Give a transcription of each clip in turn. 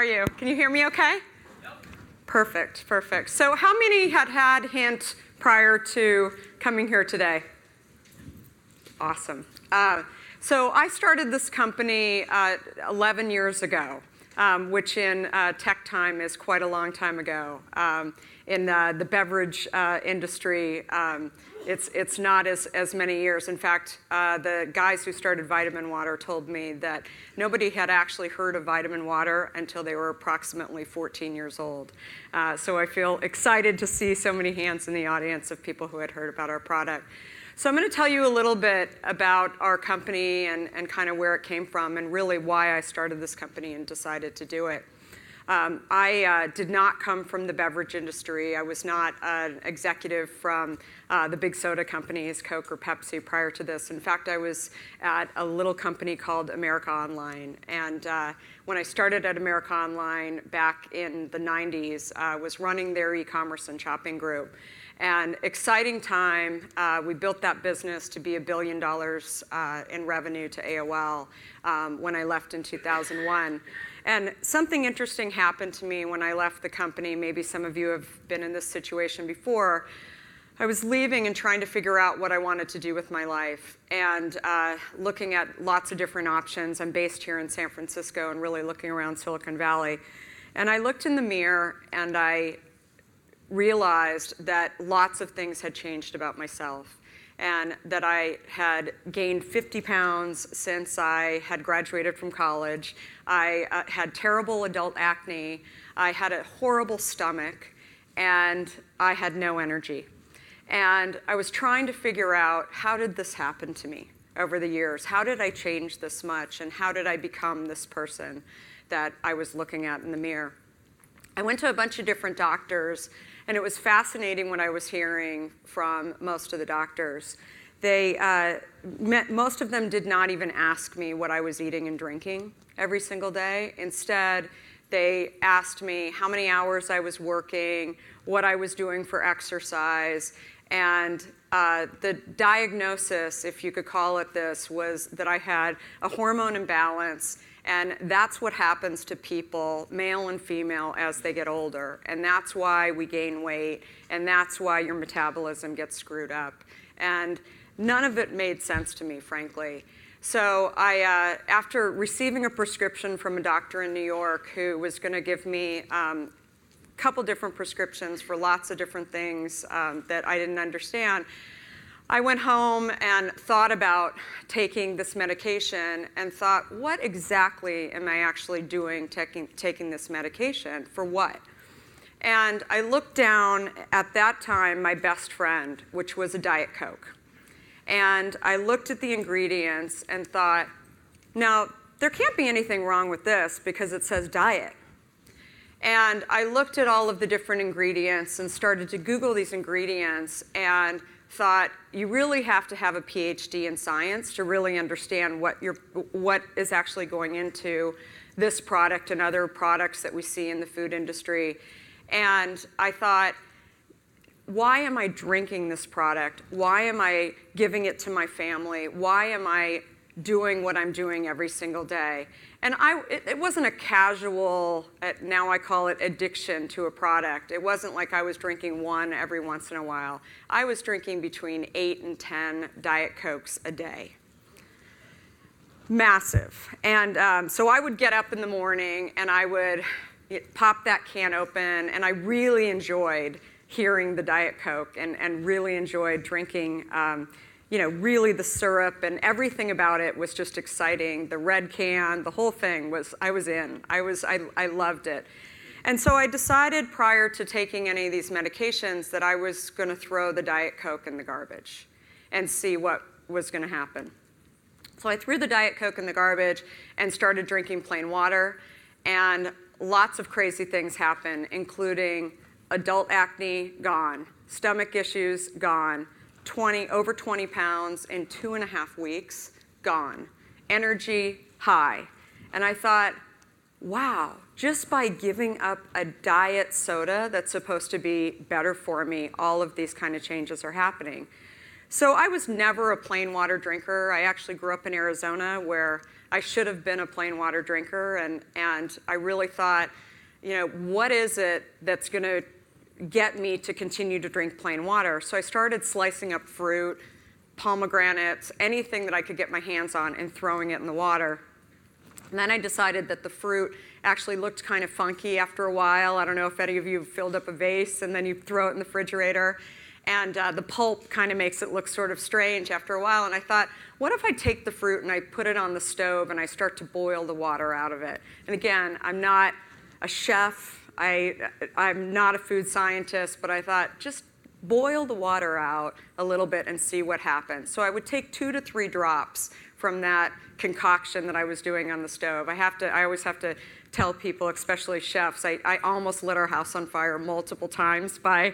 are you? Can you hear me okay? Perfect, perfect. So, how many had had Hint prior to coming here today? Awesome. Uh, so, I started this company uh, 11 years ago, um, which in uh, tech time is quite a long time ago. Um, in uh, the beverage uh, industry, um, it's, it's not as, as many years. In fact, uh, the guys who started Vitamin Water told me that nobody had actually heard of Vitamin Water until they were approximately 14 years old. Uh, so I feel excited to see so many hands in the audience of people who had heard about our product. So I'm going to tell you a little bit about our company and, and kind of where it came from and really why I started this company and decided to do it. Um, I uh, did not come from the beverage industry. I was not an executive from uh, the big soda companies, Coke or Pepsi, prior to this. In fact, I was at a little company called America Online. And uh, when I started at America Online back in the 90s, I was running their e commerce and shopping group. And exciting time. Uh, we built that business to be a billion dollars uh, in revenue to AOL um, when I left in 2001. And something interesting happened to me when I left the company. Maybe some of you have been in this situation before. I was leaving and trying to figure out what I wanted to do with my life and uh, looking at lots of different options. I'm based here in San Francisco and really looking around Silicon Valley. And I looked in the mirror and I realized that lots of things had changed about myself and that I had gained 50 pounds since I had graduated from college. I uh, had terrible adult acne. I had a horrible stomach, and I had no energy. And I was trying to figure out how did this happen to me over the years? How did I change this much? And how did I become this person that I was looking at in the mirror? I went to a bunch of different doctors and it was fascinating what I was hearing from most of the doctors. They, uh, met, most of them did not even ask me what I was eating and drinking every single day. Instead, they asked me how many hours I was working, what I was doing for exercise, and uh, the diagnosis, if you could call it this, was that I had a hormone imbalance and that's what happens to people, male and female, as they get older. And that's why we gain weight, and that's why your metabolism gets screwed up. And none of it made sense to me, frankly. So I, uh, after receiving a prescription from a doctor in New York who was going to give me um, a couple different prescriptions for lots of different things um, that I didn't understand, I went home and thought about taking this medication and thought, what exactly am I actually doing taking, taking this medication? For what? And I looked down at that time my best friend, which was a Diet Coke. And I looked at the ingredients and thought, now, there can't be anything wrong with this because it says diet. And I looked at all of the different ingredients and started to Google these ingredients and thought you really have to have a PhD in science to really understand what, you what is actually going into this product and other products that we see in the food industry. And I thought, why am I drinking this product? Why am I giving it to my family? Why am I doing what I'm doing every single day? And I, it, it, wasn't a casual, uh, now I call it addiction to a product. It wasn't like I was drinking one every once in a while. I was drinking between eight and 10 Diet Cokes a day. Massive. And um, so I would get up in the morning and I would pop that can open, and I really enjoyed hearing the Diet Coke and, and really enjoyed drinking. Um, you know, really the syrup and everything about it was just exciting. The red can, the whole thing was, I was in. I was, I, I loved it. And so I decided prior to taking any of these medications that I was going to throw the Diet Coke in the garbage and see what was going to happen. So I threw the Diet Coke in the garbage and started drinking plain water. And lots of crazy things happened, including adult acne gone, stomach issues gone, 20, over 20 pounds in two and a half weeks, gone. Energy high. And I thought, wow, just by giving up a diet soda that's supposed to be better for me, all of these kind of changes are happening. So I was never a plain water drinker. I actually grew up in Arizona where I should have been a plain water drinker. And, and I really thought, you know, what is it that's going to get me to continue to drink plain water? So I started slicing up fruit, pomegranates, anything that I could get my hands on, and throwing it in the water. And then I decided that the fruit actually looked kind of funky after a while. I don't know if any of you filled up a vase and then you throw it in the refrigerator. And uh, the pulp kind of makes it look sort of strange after a while. And I thought, what if I take the fruit and I put it on the stove and I start to boil the water out of it? And again, I'm not a chef, I, I'm not a food scientist, but I thought just boil the water out a little bit and see what happens. So I would take two to three drops from that concoction that I was doing on the stove. I have to, I always have to tell people, especially chefs, I, I almost lit our house on fire multiple times by,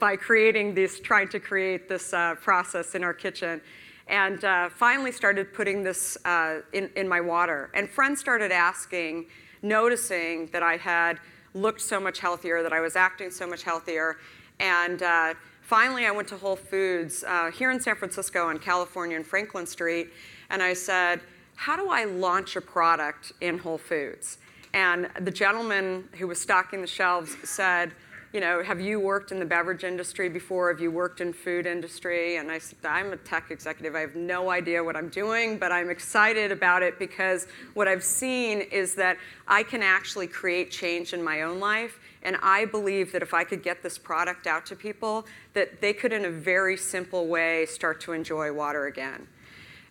by creating this, trying to create this uh, process in our kitchen. And uh, finally started putting this uh, in, in my water. And friends started asking, noticing that I had looked so much healthier, that I was acting so much healthier. And uh, finally, I went to Whole Foods uh, here in San Francisco on California and Franklin Street, and I said, How do I launch a product in Whole Foods? And the gentleman who was stocking the shelves said, you know, have you worked in the beverage industry before? Have you worked in food industry? And I said, I'm a tech executive. I have no idea what I'm doing, but I'm excited about it because what I've seen is that I can actually create change in my own life. And I believe that if I could get this product out to people, that they could, in a very simple way, start to enjoy water again.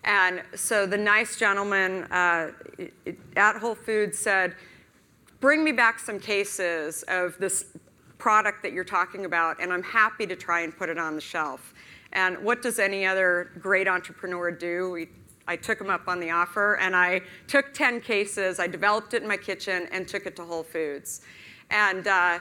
And so the nice gentleman uh, at Whole Foods said, bring me back some cases of this product that you're talking about, and I'm happy to try and put it on the shelf. And what does any other great entrepreneur do? We, I took them up on the offer, and I took 10 cases, I developed it in my kitchen, and took it to Whole Foods. And uh,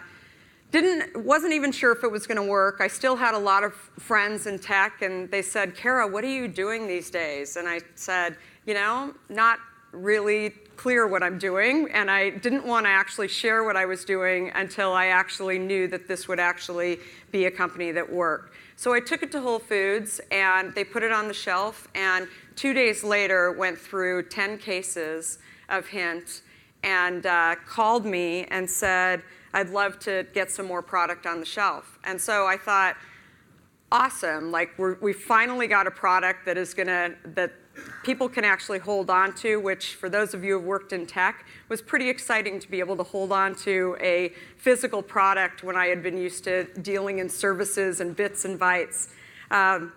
didn't, wasn't even sure if it was going to work. I still had a lot of friends in tech, and they said, Kara, what are you doing these days? And I said, you know, not really clear what I'm doing, and I didn't want to actually share what I was doing until I actually knew that this would actually be a company that worked. So I took it to Whole Foods, and they put it on the shelf, and two days later went through 10 cases of Hint and uh, called me and said, I'd love to get some more product on the shelf. And so I thought, awesome, like we finally got a product that is gonna, that people can actually hold on to, which for those of you who've worked in tech, was pretty exciting to be able to hold on to a physical product when I had been used to dealing in services and bits and bytes. Um,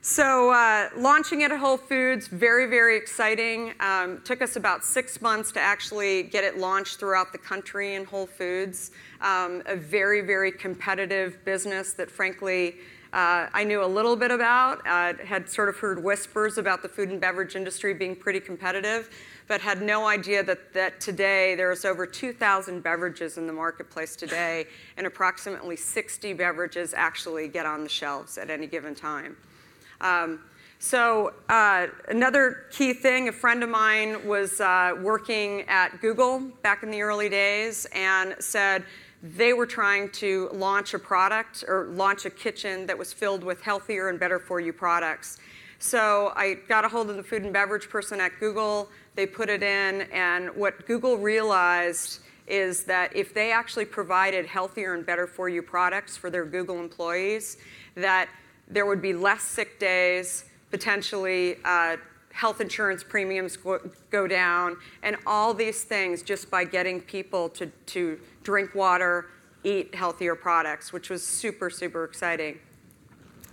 so uh, launching it at Whole Foods, very, very exciting. Um, took us about six months to actually get it launched throughout the country in Whole Foods. Um, a very, very competitive business that frankly uh, I knew a little bit about, uh, had sort of heard whispers about the food and beverage industry being pretty competitive, but had no idea that, that today there's over 2,000 beverages in the marketplace today, and approximately 60 beverages actually get on the shelves at any given time. Um, so uh, another key thing, a friend of mine was uh, working at Google back in the early days and said, they were trying to launch a product or launch a kitchen that was filled with healthier and better for you products. So I got a hold of the food and beverage person at Google. They put it in, and what Google realized is that if they actually provided healthier and better for you products for their Google employees, that there would be less sick days, potentially uh, health insurance premiums go, go, down, and all these things just by getting people to, to drink water, eat healthier products, which was super, super exciting.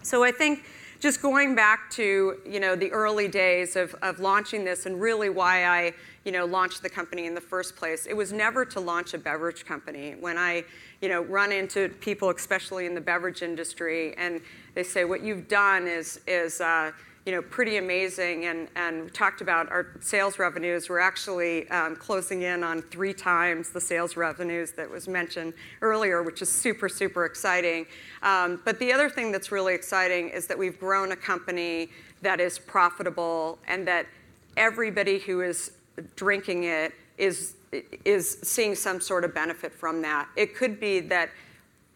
So I think just going back to you know the early days of, of launching this and really why I you know launched the company in the first place, it was never to launch a beverage company. When I you know run into people, especially in the beverage industry, and they say what you've done is is uh, you know, pretty amazing and, and talked about our sales revenues. We're actually um, closing in on three times the sales revenues that was mentioned earlier, which is super, super exciting. Um, but the other thing that's really exciting is that we've grown a company that is profitable and that everybody who is drinking it is, is seeing some sort of benefit from that. It could be that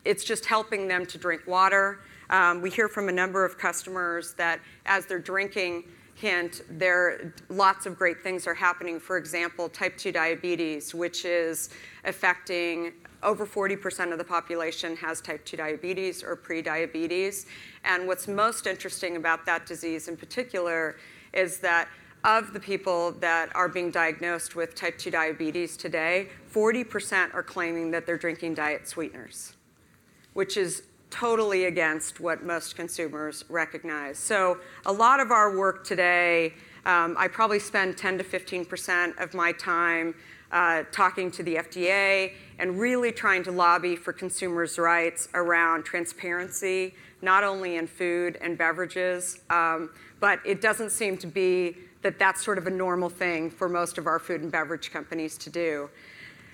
it's just helping them to drink water. Um, we hear from a number of customers that as they're drinking hint there lots of great things are happening for example type 2 diabetes which is affecting over 40% of the population has type 2 diabetes or pre-diabetes and what's most interesting about that disease in particular is that of the people that are being diagnosed with type 2 diabetes today 40% are claiming that they're drinking diet sweeteners which is totally against what most consumers recognize. So a lot of our work today, um, I probably spend 10 to 15 percent of my time uh, talking to the FDA and really trying to lobby for consumers' rights around transparency, not only in food and beverages, um, but it doesn't seem to be that that's sort of a normal thing for most of our food and beverage companies to do.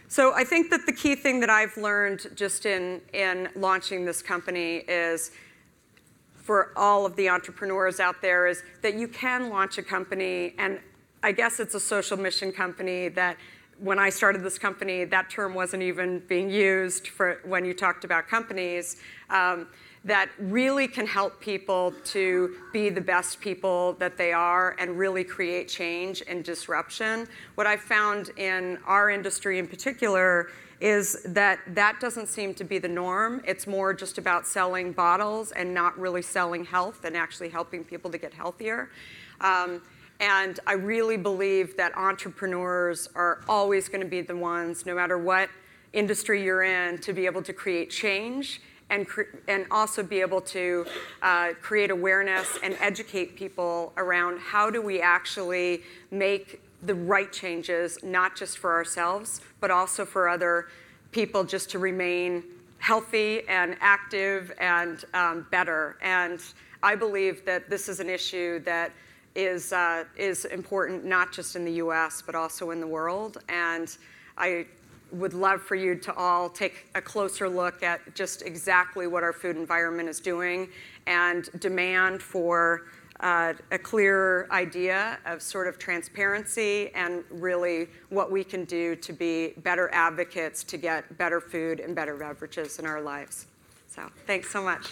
So I think that the key thing that I've learned just in, in launching this company is for all of the entrepreneurs out there is that you can launch a company and I guess it's a social mission company that when I started this company, that term wasn't even being used for when you talked about companies. Um, that really can help people to be the best people that they are and really create change and disruption. What I've found in our industry in particular is that that doesn't seem to be the norm. It's more just about selling bottles and not really selling health and actually helping people to get healthier. Um, and I really believe that entrepreneurs are always going to be the ones, no matter what industry you're in, to be able to create change and, and also be able to uh, create awareness and educate people around how do we actually make the right changes, not just for ourselves, but also for other people just to remain healthy and active and um, better. And I believe that this is an issue that is, uh, is important not just in the US, but also in the world. And I would love for you to all take a closer look at just exactly what our food environment is doing and demand for uh, a clear idea of sort of transparency and really what we can do to be better advocates to get better food and better beverages in our lives. So, thanks so much.